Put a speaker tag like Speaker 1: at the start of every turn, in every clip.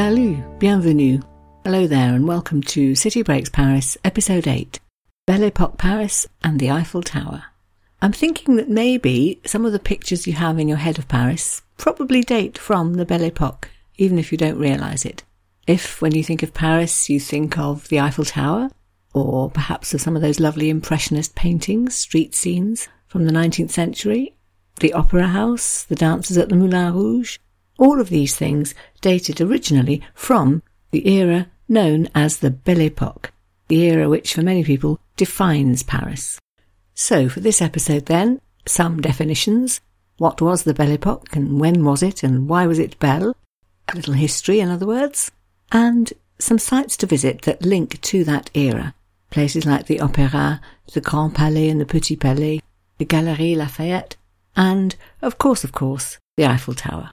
Speaker 1: Salut, bienvenue. Hello there, and welcome to City Breaks Paris, Episode 8 Belle Epoque Paris and the Eiffel Tower. I'm thinking that maybe some of the pictures you have in your head of Paris probably date from the Belle Epoque, even if you don't realise it. If, when you think of Paris, you think of the Eiffel Tower, or perhaps of some of those lovely Impressionist paintings, street scenes from the 19th century, the Opera House, the dances at the Moulin Rouge, all of these things dated originally from the era known as the Belle Epoque, the era which for many people defines Paris. So for this episode then, some definitions. What was the Belle Epoque and when was it and why was it Belle? A little history, in other words. And some sites to visit that link to that era. Places like the Opéra, the Grand Palais and the Petit Palais, the Galerie Lafayette, and, of course, of course, the Eiffel Tower.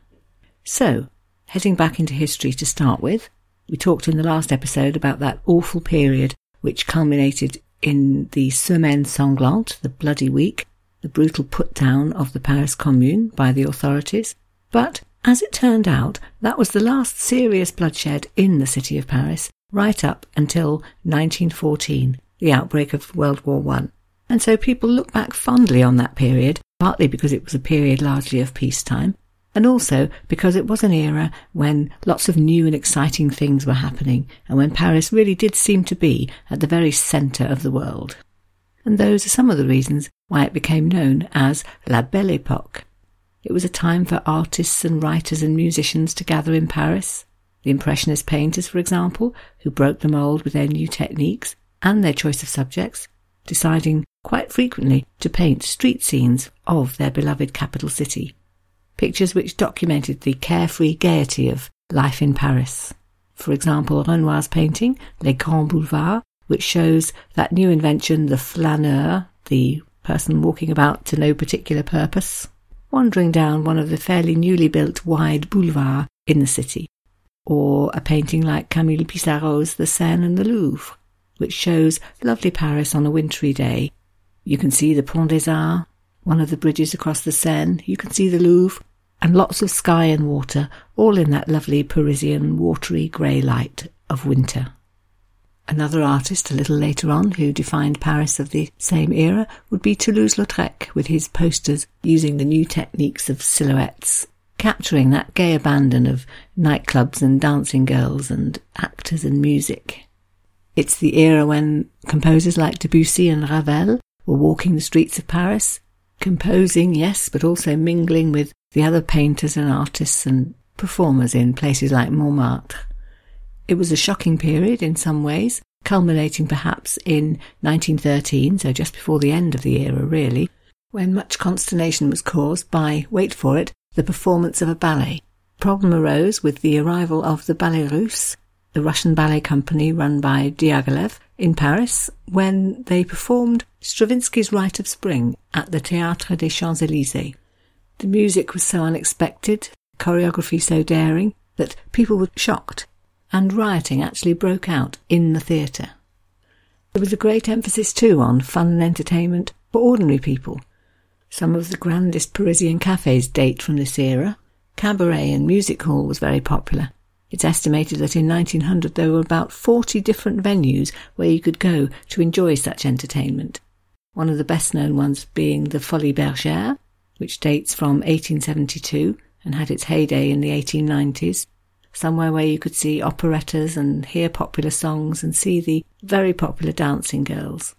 Speaker 1: So, heading back into history to start with, we talked in the last episode about that awful period which culminated in the Semaine Sanglante, the Bloody Week, the brutal put down of the Paris Commune by the authorities. But, as it turned out, that was the last serious bloodshed in the city of Paris, right up until 1914, the outbreak of World War One. And so people look back fondly on that period, partly because it was a period largely of peacetime, and also because it was an era when lots of new and exciting things were happening, and when Paris really did seem to be at the very centre of the world. And those are some of the reasons why it became known as La Belle Epoque. It was a time for artists and writers and musicians to gather in Paris. The Impressionist painters, for example, who broke the mould with their new techniques and their choice of subjects, deciding quite frequently to paint street scenes of their beloved capital city pictures which documented the carefree gaiety of life in Paris. For example, Renoir's painting, Les Grands Boulevards, which shows that new invention, the flaneur, the person walking about to no particular purpose, wandering down one of the fairly newly built wide boulevards in the city. Or a painting like Camille Pissarro's The Seine and the Louvre, which shows lovely Paris on a wintry day. You can see the Pont des Arts, one of the bridges across the Seine. You can see the Louvre, and lots of sky and water, all in that lovely Parisian watery grey light of winter. Another artist a little later on who defined Paris of the same era would be Toulouse-Lautrec with his posters using the new techniques of silhouettes, capturing that gay abandon of nightclubs and dancing girls and actors and music. It's the era when composers like Debussy and Ravel were walking the streets of Paris, composing, yes, but also mingling with the other painters and artists and performers in places like Montmartre. It was a shocking period in some ways, culminating perhaps in 1913, so just before the end of the era, really, when much consternation was caused by, wait for it, the performance of a ballet. Problem arose with the arrival of the Ballet Russe, the Russian ballet company run by Diaghilev in Paris, when they performed Stravinsky's Rite of Spring at the Théâtre des Champs-Élysées. The music was so unexpected, choreography so daring, that people were shocked, and rioting actually broke out in the theatre. There was a great emphasis too on fun and entertainment for ordinary people. Some of the grandest Parisian cafes date from this era. Cabaret and music hall was very popular. It's estimated that in 1900 there were about 40 different venues where you could go to enjoy such entertainment. One of the best known ones being the Folie Bergère, which dates from 1872 and had its heyday in the 1890s, somewhere where you could see operettas and hear popular songs and see the very popular dancing girls.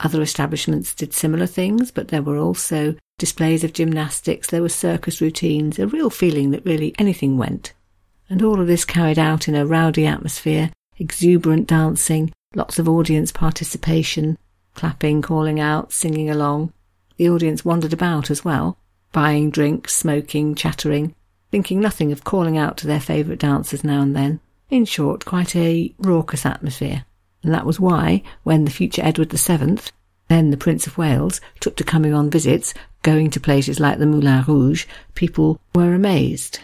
Speaker 1: Other establishments did similar things, but there were also displays of gymnastics, there were circus routines, a real feeling that really anything went. And all of this carried out in a rowdy atmosphere, exuberant dancing, lots of audience participation, clapping, calling out, singing along, the audience wandered about as well, buying drinks, smoking, chattering, thinking nothing of calling out to their favourite dancers now and then. In short, quite a raucous atmosphere. And that was why, when the future Edward VII, then the Prince of Wales, took to coming on visits, going to places like the Moulin Rouge, people were amazed.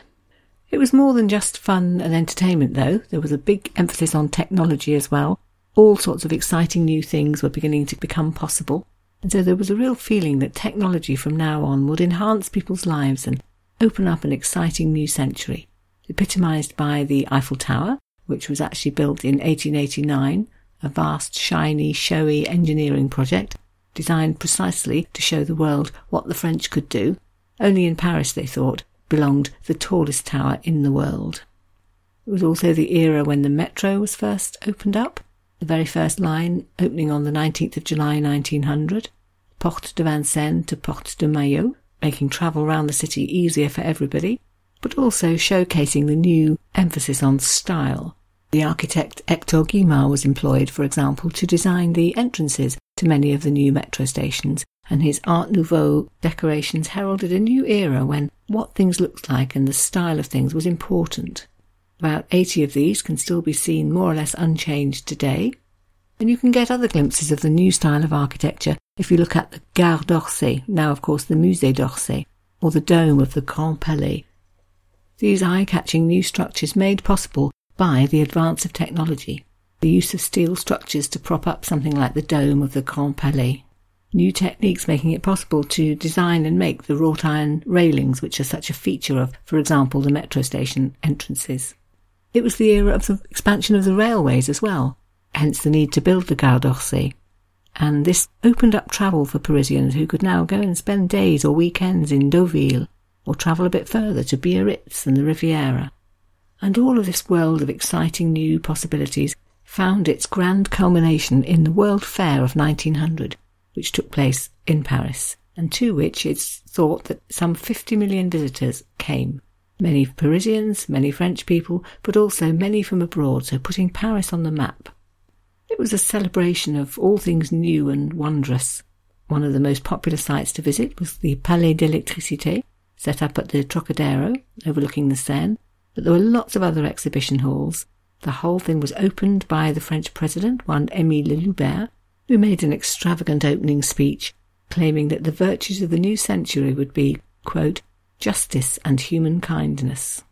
Speaker 1: It was more than just fun and entertainment, though. There was a big emphasis on technology as well. All sorts of exciting new things were beginning to become possible. And so there was a real feeling that technology from now on would enhance people's lives and open up an exciting new century. epitomised by the Eiffel Tower, which was actually built in 1889, a vast, shiny, showy engineering project designed precisely to show the world what the French could do. Only in Paris, they thought, belonged the tallest tower in the world. It was also the era when the metro was first opened up, the very first line opening on the 19th of July 1900, Porte de Vincennes to Porte de Maillot, making travel round the city easier for everybody, but also showcasing the new emphasis on style. The architect Hector Guimard was employed, for example, to design the entrances to many of the new metro stations, and his Art Nouveau decorations heralded a new era when what things looked like and the style of things was important. About 80 of these can still be seen more or less unchanged today, and you can get other glimpses of the new style of architecture if you look at the Gare d'Orsay, now of course the Musée d'Orsay, or the dome of the Grand Palais. These eye-catching new structures made possible by the advance of technology, the use of steel structures to prop up something like the dome of the Grand Palais, new techniques making it possible to design and make the wrought iron railings which are such a feature of, for example, the metro station entrances. It was the era of the expansion of the railways as well, hence the need to build the Gare d'Orsay. And this opened up travel for Parisians who could now go and spend days or weekends in Deauville, or travel a bit further to Biarritz and the Riviera. And all of this world of exciting new possibilities found its grand culmination in the World Fair of 1900, which took place in Paris, and to which it's thought that some 50 million visitors came. Many Parisians, many French people, but also many from abroad, so putting Paris on the map. It was a celebration of all things new and wondrous. One of the most popular sites to visit was the Palais d'Electricité, set up at the Trocadero, overlooking the Seine, but there were lots of other exhibition halls, the whole thing was opened by the French president, one Émile Loubet, who made an extravagant opening speech claiming that the virtues of the new century would be, quote, justice and human kindness.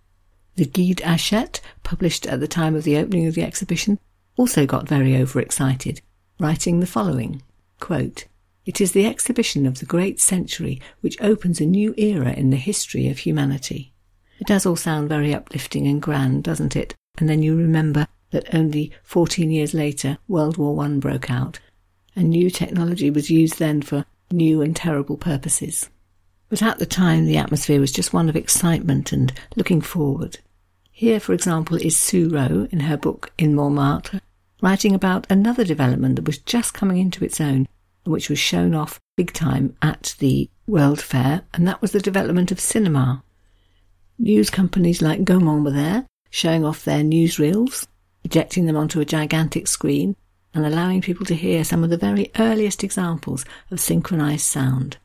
Speaker 1: The Guide Hachette, published at the time of the opening of the exhibition, also got very overexcited, writing the following quote, It is the exhibition of the great century which opens a new era in the history of humanity. It does all sound very uplifting and grand, doesn't it? And then you remember that only 14 years later, World War I broke out, and new technology was used then for new and terrible purposes. But at the time, the atmosphere was just one of excitement and looking forward. Here, for example, is Sue Roe in her book In Montmartre, writing about another development that was just coming into its own and which was shown off big time at the World Fair, and that was the development of cinema. News companies like Gaumont were there, showing off their newsreels, projecting them onto a gigantic screen, and allowing people to hear some of the very earliest examples of synchronized sound.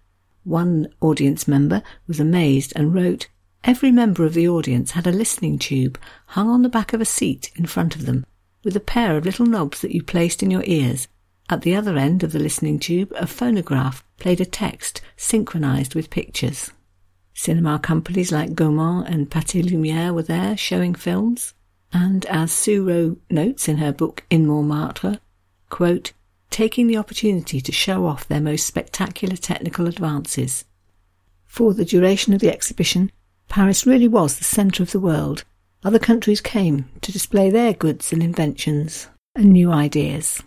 Speaker 1: One audience member was amazed and wrote, Every member of the audience had a listening tube hung on the back of a seat in front of them, with a pair of little knobs that you placed in your ears. At the other end of the listening tube, a phonograph played a text synchronized with pictures. Cinema companies like Gaumont and Pathé Lumière were there showing films. And as Sue Roe notes in her book In Montmartre, quote, taking the opportunity to show off their most spectacular technical advances. For the duration of the exhibition, Paris really was the centre of the world. Other countries came to display their goods and inventions and new ideas.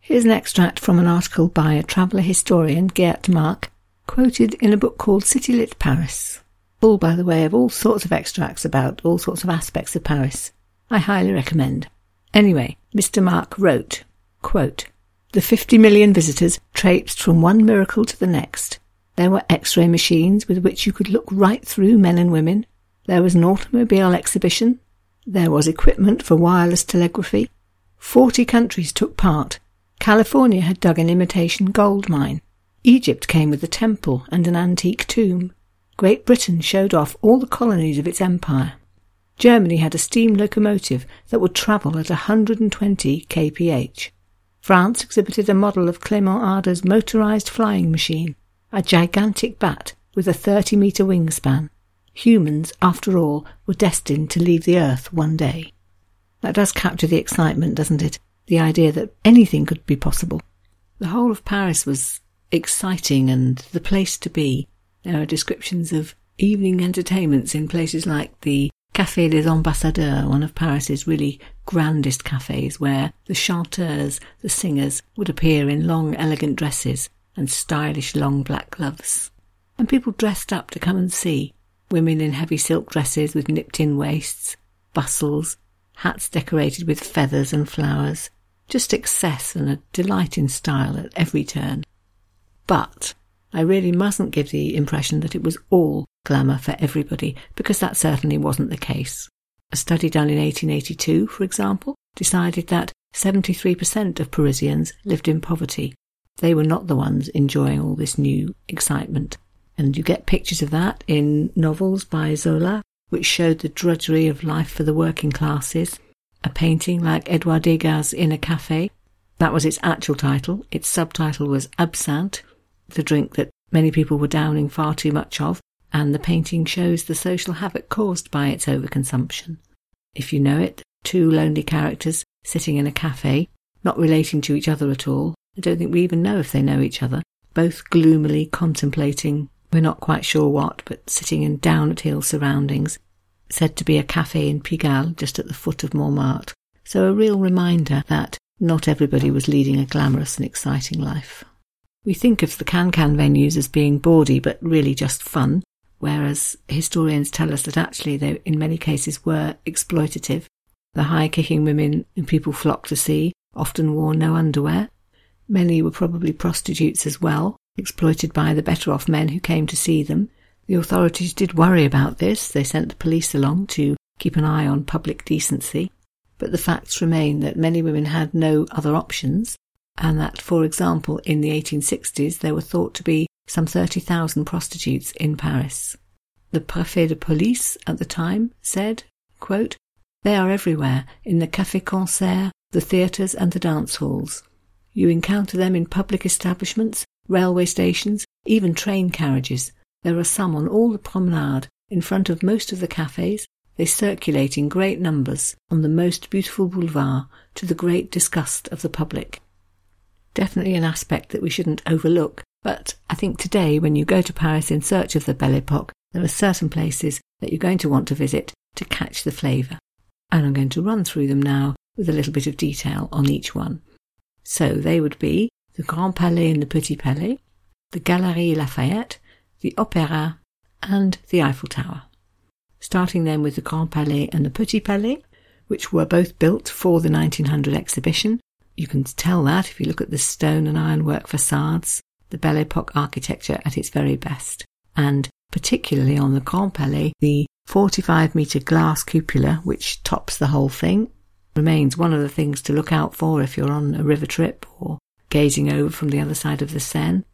Speaker 1: Here's an extract from an article by a traveller historian, Geert Mak, quoted in a book called City Lit Paris. Full, by the way, of all sorts of extracts about all sorts of aspects of Paris. I highly recommend. Anyway, Mr. Mak wrote, quote, The 50 million visitors traipsed from one miracle to the next. There were x-ray machines with which you could look right through men and women. There was an automobile exhibition. There was equipment for wireless telegraphy. Forty countries took part. California had dug an imitation gold mine. Egypt came with a temple and an antique tomb. Great Britain showed off all the colonies of its empire. Germany had a steam locomotive that would travel at 120 kph. France exhibited a model of Clement Ader's motorized flying machine, a gigantic bat with a 30 metre wingspan. Humans, after all, were destined to leave the earth one day. That does capture the excitement, doesn't it? The idea that anything could be possible. The whole of Paris was exciting and the place to be. There are descriptions of evening entertainments in places like the Café des Ambassadeurs, one of Paris's really grandest cafes, where the chanteurs, the singers, would appear in long, elegant dresses and stylish long black gloves. And people dressed up to come and see. Women in heavy silk dresses with nipped in waists, bustles, hats decorated with feathers and flowers, just excess and a delight in style at every turn. But I really mustn't give the impression that it was all glamour for everybody, because that certainly wasn't the case. A study done in 1882, for example, decided that 73% of Parisians lived in poverty. They were not the ones enjoying all this new excitement. And you get pictures of that in novels by Zola, which showed the drudgery of life for the working classes. A painting like Edouard Degas' In a Cafe. That was its actual title. Its subtitle was Absinthe, the drink that many people were downing far too much of, and the painting shows the social havoc caused by its overconsumption. If you know it, two lonely characters sitting in a cafe, not relating to each other at all. I don't think we even know if they know each other, both gloomily contemplating we're not quite sure what, but sitting in down at heel surroundings, said to be a cafe in Pigalle, just at the foot of Montmartre. So a real reminder that not everybody was leading a glamorous and exciting life. We think of the can-can venues as being bawdy, but really just fun, whereas historians tell us that actually they, in many cases, were exploitative. The high-kicking women whom people flocked to see often wore no underwear. Many were probably prostitutes as well, exploited by the better-off men who came to see them. The authorities did worry about this. They sent the police along to keep an eye on public decency. But the facts remain that many women had no other options and that, for example, in the 1860s there were thought to be some 30,000 prostitutes in Paris. The préfet de police at the time said, quote, They are everywhere, in the café concert, the theatres and the dance halls. You encounter them in public establishments, railway stations, even train carriages. There are some on all the promenade, in front of most of the cafes. They circulate in great numbers on the most beautiful boulevard, to the great disgust of the public definitely an aspect that we shouldn't overlook. But I think today, when you go to Paris in search of the Belle Epoque, there are certain places that you're going to want to visit to catch the flavour. And I'm going to run through them now with a little bit of detail on each one. So they would be the Grand Palais and the Petit Palais, the Galerie Lafayette, the Opéra, and the Eiffel Tower. Starting then with the Grand Palais and the Petit Palais, which were both built for the 1900 exhibition you can tell that if you look at the stone and ironwork facades, the Belle Epoque architecture at its very best. And particularly on the Grand Palais, the 45 metre glass cupola, which tops the whole thing, remains one of the things to look out for if you're on a river trip or gazing over from the other side of the Seine,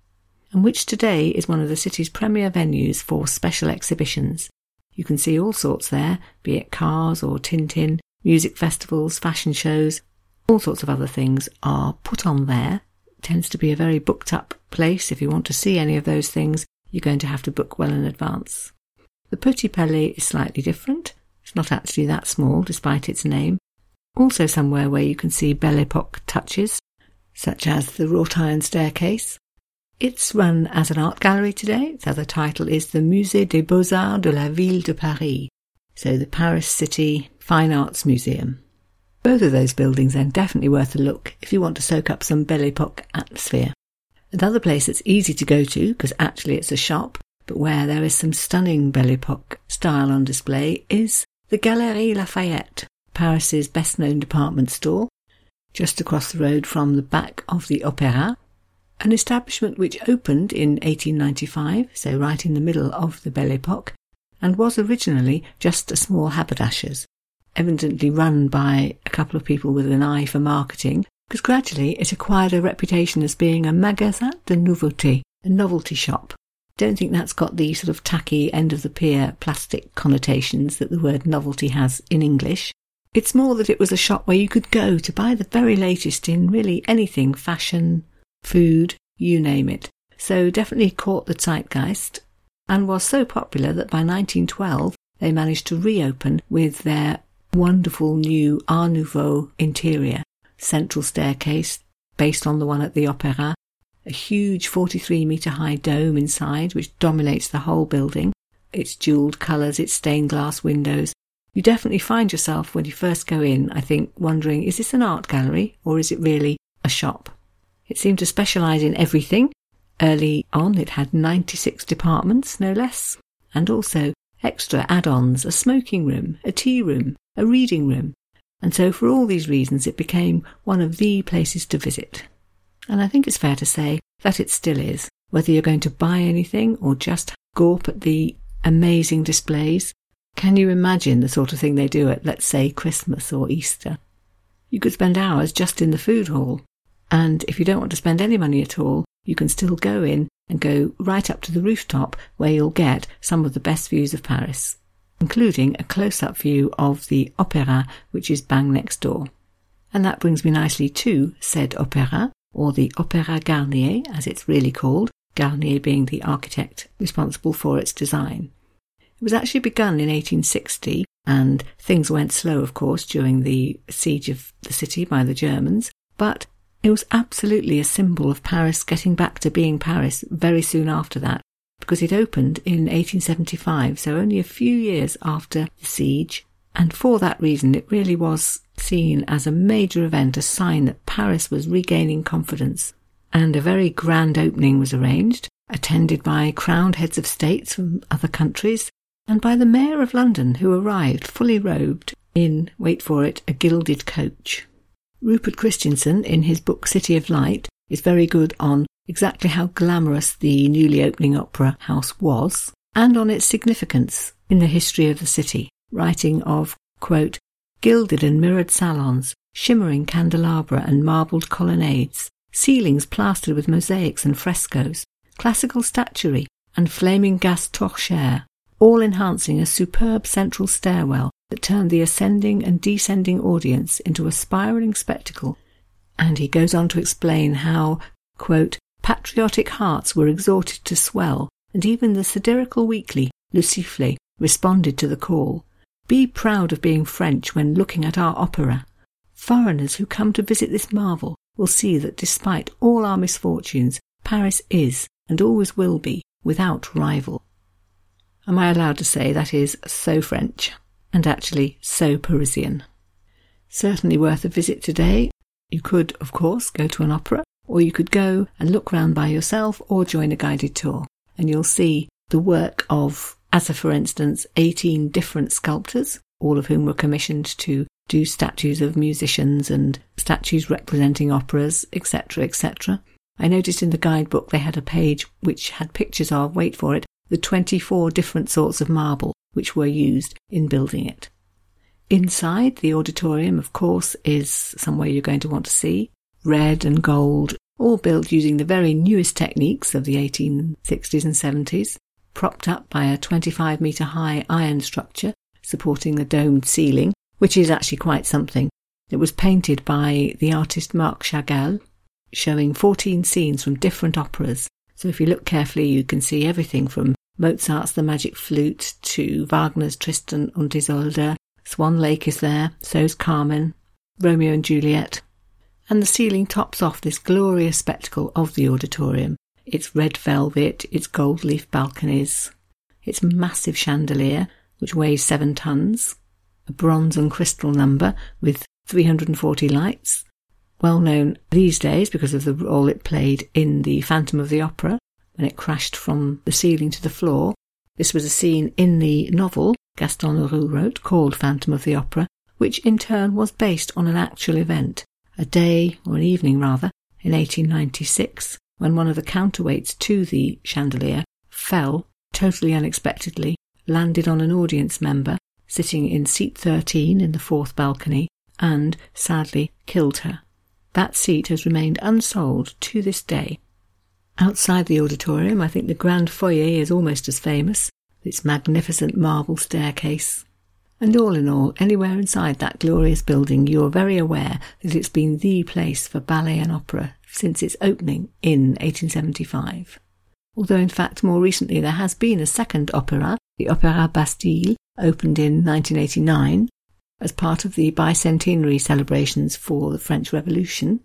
Speaker 1: and which today is one of the city's premier venues for special exhibitions. You can see all sorts there, be it cars or Tintin, music festivals, fashion shows, all sorts of other things are put on there. It tends to be a very booked up place. If you want to see any of those things, you're going to have to book well in advance. The Petit Palais is slightly different. It's not actually that small, despite its name. Also somewhere where you can see Belle Epoque touches, such as the wrought iron staircase. It's run as an art gallery today. Its other title is the Musée des Beaux-Arts de la Ville de Paris, so the Paris City Fine Arts Museum. Both of those buildings are definitely worth a look if you want to soak up some Belle Epoque atmosphere. Another place that's easy to go to, because actually it's a shop, but where there is some stunning Belle Epoque style on display, is the Galerie Lafayette, Paris's best known department store, just across the road from the back of the Opéra, an establishment which opened in 1895, so right in the middle of the Belle Epoque, and was originally just a small haberdasher's evidently run by a couple of people with an eye for marketing, because gradually it acquired a reputation as being a magasin de nouveauté, a novelty shop. Don't think that's got the sort of tacky end of the pier plastic connotations that the word novelty has in English. It's more that it was a shop where you could go to buy the very latest in really anything fashion, food, you name it. So definitely caught the zeitgeist and was so popular that by 1912 they managed to reopen with their wonderful new Art Nouveau interior, central staircase based on the one at the Opera, a huge 43 metre high dome inside which dominates the whole building, its jewelled colours, its stained glass windows. you definitely find yourself when you first go in, I think, wondering is this an art gallery or is it really a shop? It seemed to specialise in everything. Early on, it had 96 departments, no less, and also extra add ons a smoking room, a tea room, a reading room. And so, for all these reasons, it became one of the places to visit. And I think it's fair to say that it still is. Whether you're going to buy anything or just gawp at the amazing displays, can you imagine the sort of thing they do at, let's say, Christmas or Easter? You could spend hours just in the food hall. And if you don't want to spend any money at all, you can still go in and go right up to the rooftop where you'll get some of the best views of Paris, including a close up view of the Opera, which is bang next door. And that brings me nicely to said Opera, or the Opéra Garnier, as it's really called, Garnier being the architect responsible for its design. It was actually begun in 1860, and things went slow, of course, during the siege of the city by the Germans, but it was absolutely a symbol of Paris getting back to being Paris very soon after that, because it opened in 1875, so only a few years after the siege, and for that reason it really was seen as a major event, a sign that Paris was regaining confidence. And a very grand opening was arranged, attended by crowned heads of states from other countries, and by the Mayor of London, who arrived fully robed in, wait for it, a gilded coach. Rupert Christiansen, in his book City of Light, is very good on exactly how glamorous the newly opening opera house was, and on its significance in the history of the city, writing of, quote, gilded and mirrored salons, shimmering candelabra and marbled colonnades, ceilings plastered with mosaics and frescoes, classical statuary, and flaming gas torchères, all enhancing a superb central stairwell that turned the ascending and descending audience into a spiralling spectacle. And he goes on to explain how, quote, patriotic hearts were exhorted to swell, and even the satirical weekly, Le responded to the call. Be proud of being French when looking at our opera. Foreigners who come to visit this marvel will see that despite all our misfortunes, Paris is, and always will be, without rival. Am I allowed to say that is so French, and actually so Parisian? Certainly worth a visit today. You could, of course, go to an opera, or you could go and look round by yourself or join a guided tour, and you'll see the work of as a for instance 18 different sculptors, all of whom were commissioned to do statues of musicians and statues representing operas, etc., etc. I noticed in the guidebook they had a page which had pictures of, wait for it, the 24 different sorts of marble which were used in building it. Inside the auditorium, of course, is somewhere you're going to want to see. Red and gold, all built using the very newest techniques of the 1860s and 70s propped up by a 25 metre high iron structure supporting the domed ceiling, which is actually quite something. It was painted by the artist Marc Chagall, showing 14 scenes from different operas. So if you look carefully, you can see everything from Mozart's The Magic Flute to Wagner's Tristan und Isolde. Swan Lake is there, so's Carmen, Romeo and Juliet. And the ceiling tops off this glorious spectacle of the auditorium its red velvet, its gold leaf balconies, its massive chandelier, which weighs seven tons, a bronze and crystal number with 340 lights, well known these days because of the role it played in The Phantom of the Opera when it crashed from the ceiling to the floor. This was a scene in the novel Gaston Leroux wrote called Phantom of the Opera, which in turn was based on an actual event, a day, or an evening rather, in 1896, when one of the counterweights to the chandelier fell totally unexpectedly, landed on an audience member sitting in seat 13 in the fourth balcony, and sadly killed her. That seat has remained unsold to this day. Outside the auditorium, I think the grand foyer is almost as famous, its magnificent marble staircase. And all in all, anywhere inside that glorious building, you are very aware that it's been the place for ballet and opera since its opening in 1875. Although, in fact, more recently there has been a second opera, the Opéra Bastille, opened in 1989 as part of the bicentenary celebrations for the French Revolution.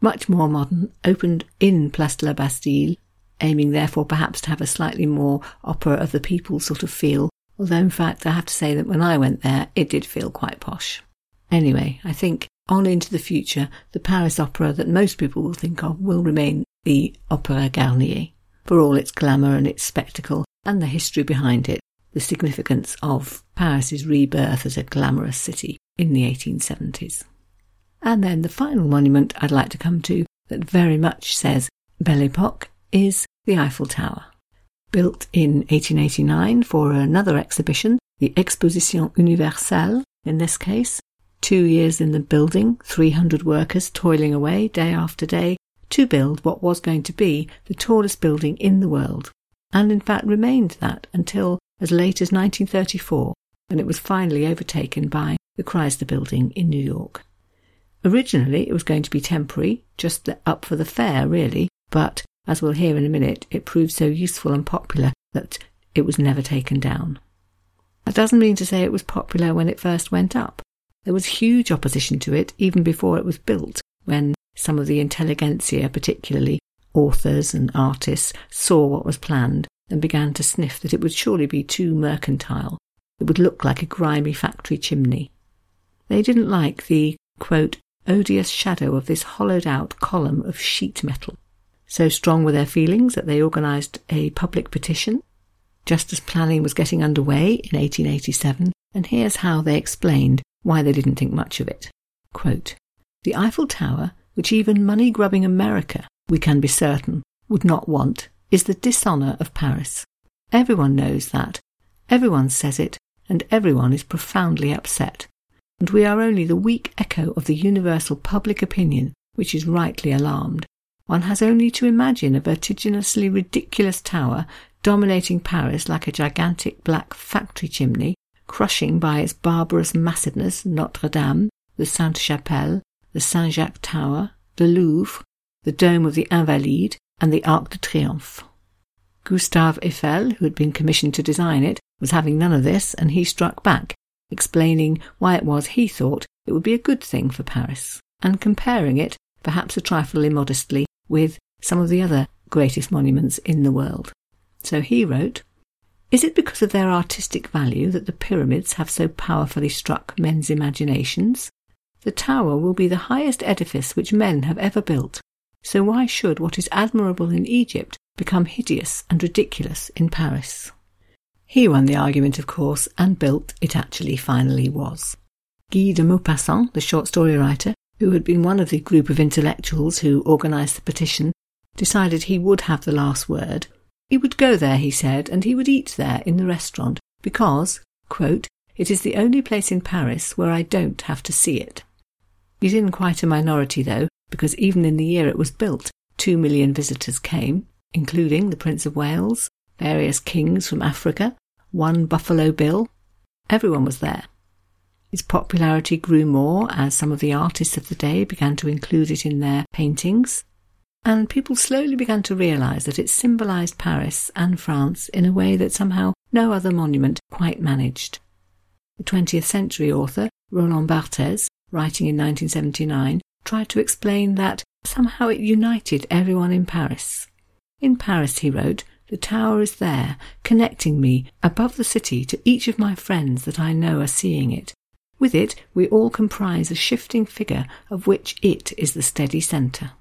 Speaker 1: Much more modern, opened in Place de la Bastille, aiming therefore perhaps to have a slightly more opera of the people sort of feel, Although, in fact, I have to say that when I went there, it did feel quite posh. Anyway, I think on into the future, the Paris Opera that most people will think of will remain the Opera Garnier, for all its glamour and its spectacle and the history behind it, the significance of Paris's rebirth as a glamorous city in the 1870s. And then the final monument I'd like to come to that very much says Belle Epoque is the Eiffel Tower. Built in 1889 for another exhibition, the Exposition Universelle in this case, two years in the building, 300 workers toiling away day after day to build what was going to be the tallest building in the world, and in fact remained that until as late as 1934, when it was finally overtaken by the Chrysler Building in New York. Originally, it was going to be temporary, just up for the fair, really, but as we'll hear in a minute, it proved so useful and popular that it was never taken down. That doesn't mean to say it was popular when it first went up. There was huge opposition to it even before it was built, when some of the intelligentsia, particularly authors and artists, saw what was planned and began to sniff that it would surely be too mercantile. It would look like a grimy factory chimney. They didn't like the, quote, odious shadow of this hollowed out column of sheet metal. So strong were their feelings that they organised a public petition just as planning was getting underway in 1887, and here's how they explained why they didn't think much of it. Quote, the Eiffel Tower, which even money grubbing America, we can be certain, would not want, is the dishonour of Paris. Everyone knows that, everyone says it, and everyone is profoundly upset and we are only the weak echo of the universal public opinion which is rightly alarmed. One has only to imagine a vertiginously ridiculous tower dominating Paris like a gigantic black factory chimney, crushing by its barbarous massiveness Notre Dame, the Sainte Chapelle, the Saint Jacques Tower, the Louvre, the dome of the Invalides, and the Arc de Triomphe. Gustave Eiffel, who had been commissioned to design it, was having none of this, and he struck back, explaining why it was he thought it would be a good thing for Paris, and comparing it, perhaps a trifle immodestly, with some of the other greatest monuments in the world. So he wrote, Is it because of their artistic value that the pyramids have so powerfully struck men's imaginations? The tower will be the highest edifice which men have ever built. So why should what is admirable in Egypt become hideous and ridiculous in Paris? He won the argument, of course, and built it actually finally was. Guy de Maupassant, the short story writer, who had been one of the group of intellectuals who organised the petition, decided he would have the last word. He would go there, he said, and he would eat there in the restaurant, because, quote, it is the only place in Paris where I don't have to see it. He's in quite a minority, though, because even in the year it was built, two million visitors came, including the Prince of Wales, various kings from Africa, one Buffalo Bill. Everyone was there. Its popularity grew more as some of the artists of the day began to include it in their paintings, and people slowly began to realize that it symbolized Paris and France in a way that somehow no other monument quite managed. The 20th century author, Roland Barthes, writing in 1979, tried to explain that somehow it united everyone in Paris. In Paris, he wrote, the tower is there, connecting me above the city to each of my friends that I know are seeing it. With it, we all comprise a shifting figure of which it is the steady centre.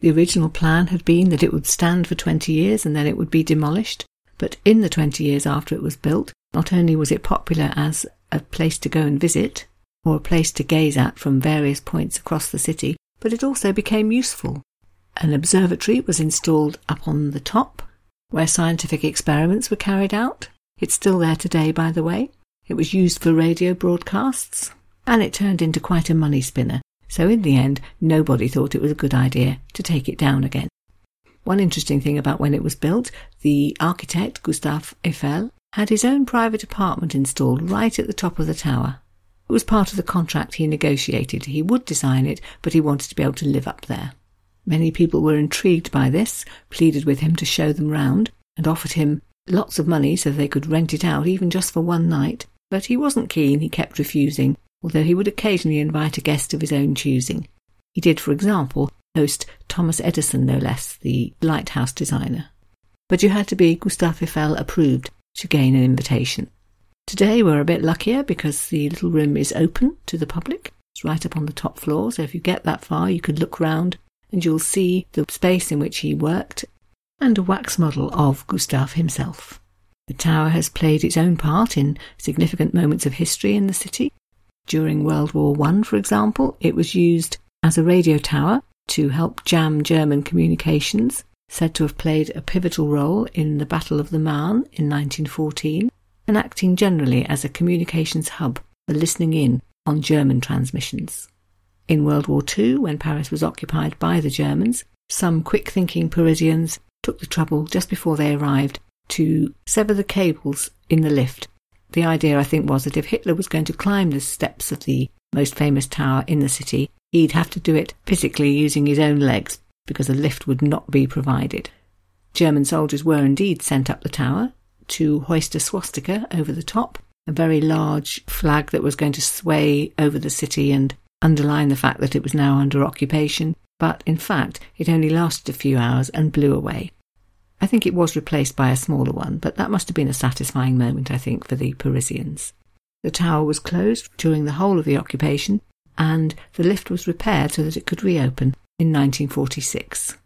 Speaker 1: The original plan had been that it would stand for 20 years and then it would be demolished, but in the 20 years after it was built, not only was it popular as a place to go and visit, or a place to gaze at from various points across the city, but it also became useful. An observatory was installed up on the top, where scientific experiments were carried out. It's still there today, by the way. It was used for radio broadcasts, and it turned into quite a money spinner. So in the end, nobody thought it was a good idea to take it down again. One interesting thing about when it was built, the architect, Gustave Eiffel, had his own private apartment installed right at the top of the tower. It was part of the contract he negotiated. He would design it, but he wanted to be able to live up there. Many people were intrigued by this, pleaded with him to show them round, and offered him lots of money so they could rent it out even just for one night. But he wasn't keen, he kept refusing, although he would occasionally invite a guest of his own choosing. He did, for example, host Thomas Edison, no less, the lighthouse designer. But you had to be Gustave Eiffel approved to gain an invitation. Today we're a bit luckier because the little room is open to the public. It's right up on the top floor, so if you get that far, you could look round and you'll see the space in which he worked and a wax model of Gustave himself. The tower has played its own part in significant moments of history in the city. During World War I, for example, it was used as a radio tower to help jam German communications, said to have played a pivotal role in the Battle of the Marne in 1914, and acting generally as a communications hub for listening in on German transmissions. In World War II, when Paris was occupied by the Germans, some quick thinking Parisians took the trouble just before they arrived to sever the cables in the lift. The idea, I think, was that if Hitler was going to climb the steps of the most famous tower in the city, he'd have to do it physically using his own legs because a lift would not be provided. German soldiers were indeed sent up the tower to hoist a swastika over the top, a very large flag that was going to sway over the city and underline the fact that it was now under occupation, but in fact it only lasted a few hours and blew away. I think it was replaced by a smaller one, but that must have been a satisfying moment, I think, for the Parisians. The tower was closed during the whole of the occupation, and the lift was repaired so that it could reopen in 1946.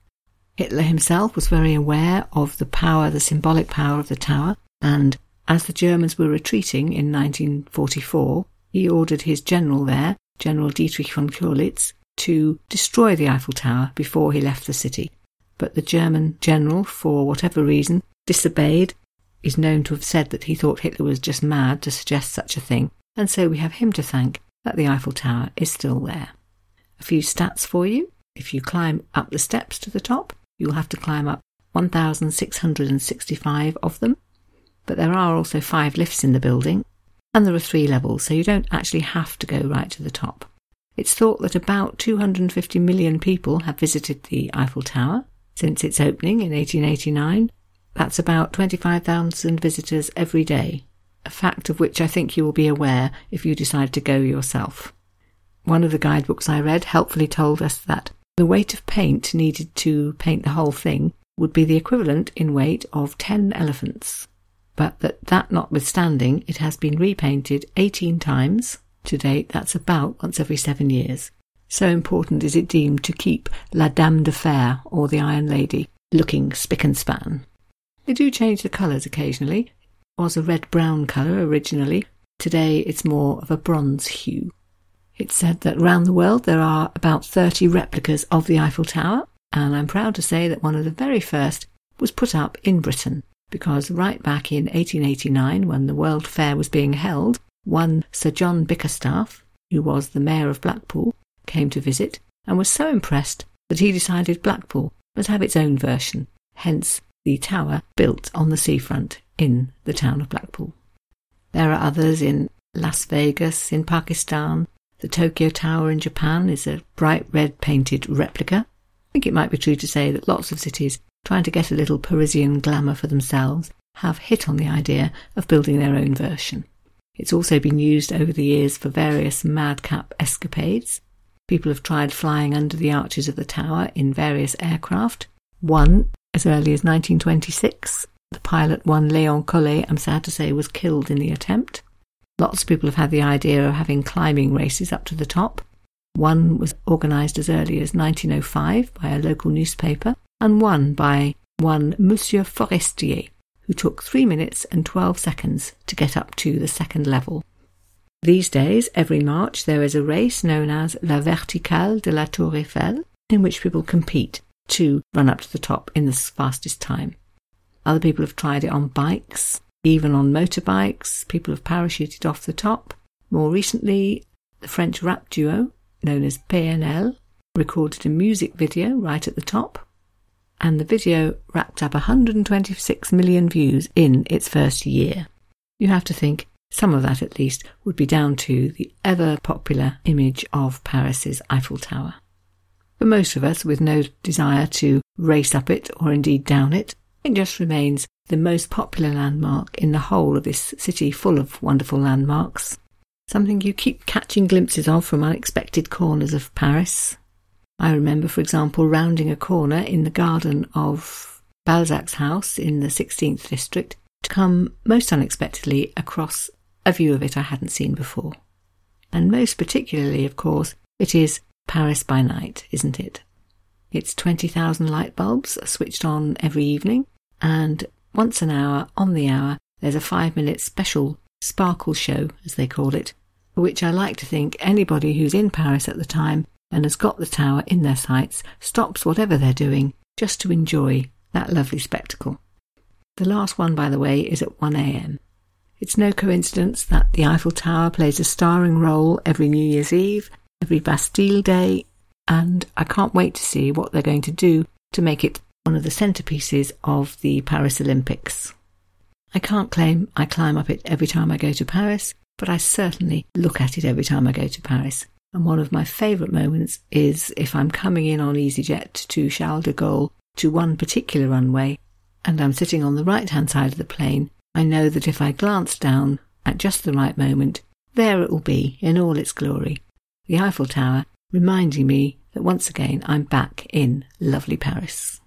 Speaker 1: Hitler himself was very aware of the power, the symbolic power of the tower, and as the Germans were retreating in 1944, he ordered his general there, General Dietrich von Choltitz, to destroy the Eiffel Tower before he left the city. But the German general, for whatever reason, disobeyed, is known to have said that he thought Hitler was just mad to suggest such a thing, and so we have him to thank that the Eiffel Tower is still there. A few stats for you. If you climb up the steps to the top, you'll have to climb up 1,665 of them, but there are also five lifts in the building, and there are three levels, so you don't actually have to go right to the top. It's thought that about 250 million people have visited the Eiffel Tower, since its opening in 1889. That's about 25,000 visitors every day, a fact of which I think you will be aware if you decide to go yourself. One of the guidebooks I read helpfully told us that the weight of paint needed to paint the whole thing would be the equivalent in weight of 10 elephants, but that that notwithstanding, it has been repainted 18 times. To date, that's about once every seven years. So important is it deemed to keep La Dame de Fer, or the Iron Lady, looking spick and span. They do change the colours occasionally. It was a red brown colour originally. Today it's more of a bronze hue. It's said that round the world there are about 30 replicas of the Eiffel Tower, and I'm proud to say that one of the very first was put up in Britain, because right back in 1889, when the World Fair was being held, one Sir John Bickerstaff, who was the Mayor of Blackpool, came to visit and was so impressed that he decided Blackpool must have its own version, hence the tower built on the seafront in the town of Blackpool. There are others in Las Vegas, in Pakistan. The Tokyo Tower in Japan is a bright red painted replica. I think it might be true to say that lots of cities, trying to get a little Parisian glamour for themselves, have hit on the idea of building their own version. It's also been used over the years for various madcap escapades. People have tried flying under the arches of the tower in various aircraft. One, as early as 1926, the pilot one Léon Collot, I'm sad to say, was killed in the attempt. Lots of people have had the idea of having climbing races up to the top. One was organised as early as 1905 by a local newspaper, and one by one Monsieur Forestier, who took 3 minutes and 12 seconds to get up to the second level. These days, every March, there is a race known as La Verticale de la Tour Eiffel, in which people compete to run up to the top in the fastest time. Other people have tried it on bikes, even on motorbikes. People have parachuted off the top. More recently, the French rap duo, known as PNL, recorded a music video right at the top, and the video racked up 126 million views in its first year. You have to think some of that, at least, would be down to the ever popular image of Paris's Eiffel Tower. For most of us, with no desire to race up it or indeed down it, it just remains the most popular landmark in the whole of this city full of wonderful landmarks. Something you keep catching glimpses of from unexpected corners of Paris. I remember, for example, rounding a corner in the garden of Balzac's house in the 16th district to come most unexpectedly across a view of it I hadn't seen before. And most particularly, of course, it is Paris by night, isn't it? It's 20,000 light bulbs switched on every evening, and once an hour, on the hour, there's a five minute special sparkle show, as they call it, which I like to think anybody who's in Paris at the time and has got the tower in their sights stops whatever they're doing just to enjoy that lovely spectacle. The last one, by the way, is at 1am. It's no coincidence that the Eiffel Tower plays a starring role every New Year's Eve, every Bastille Day, and I can't wait to see what they're going to do to make it one of the centerpieces of the Paris Olympics. I can't claim I climb up it every time I go to Paris, but I certainly look at it every time I go to Paris. And one of my favourite moments is if I'm coming in on EasyJet to Charles de Gaulle to one particular runway and I'm sitting on the right hand side of the plane, I know that if I glance down at just the right moment, there it will be in all its glory. The Eiffel Tower reminding me that once again I'm back in lovely Paris.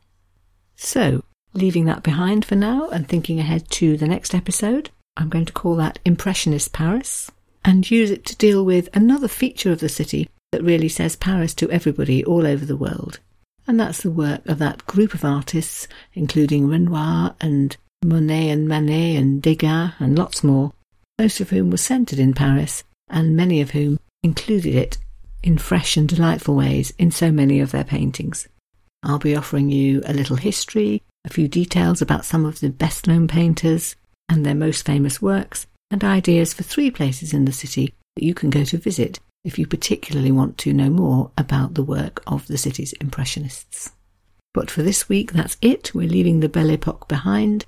Speaker 1: So, leaving that behind for now and thinking ahead to the next episode, I'm going to call that Impressionist Paris and use it to deal with another feature of the city that really says Paris to everybody all over the world. And that's the work of that group of artists, including Renoir and Monet and Manet and Degas and lots more, most of whom were centred in Paris, and many of whom included it in fresh and delightful ways in so many of their paintings. I'll be offering you a little history, a few details about some of the best known painters and their most famous works, and ideas for three places in the city that you can go to visit if you particularly want to know more about the work of the city's Impressionists. But for this week, that's it. We're leaving the Belle Epoque behind.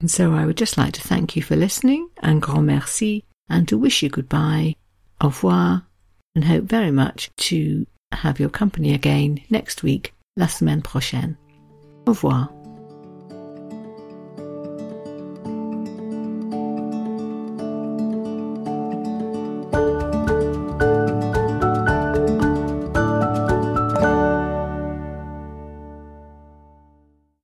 Speaker 1: And so I would just like to thank you for listening, and grand merci, and to wish you goodbye, au revoir, and hope very much to have your company again next week, la semaine prochaine. Au revoir.